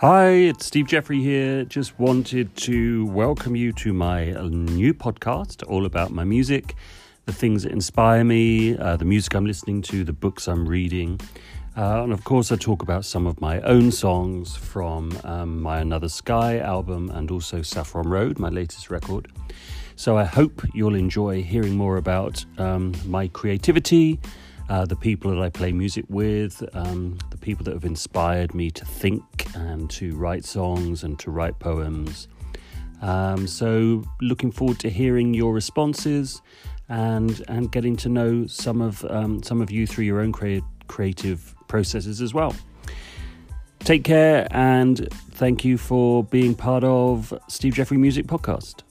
Hi, it's Steve Jeffrey here. Just wanted to welcome you to my new podcast, all about my music, the things that inspire me, uh, the music I'm listening to, the books I'm reading. Uh, and of course, I talk about some of my own songs from um, my Another Sky album and also Saffron Road, my latest record. So I hope you'll enjoy hearing more about um, my creativity uh, the people that I play music with, um, the people that have inspired me to think and to write songs and to write poems. Um, so, looking forward to hearing your responses and and getting to know some of um, some of you through your own crea- creative processes as well. Take care and thank you for being part of Steve Jeffrey Music Podcast.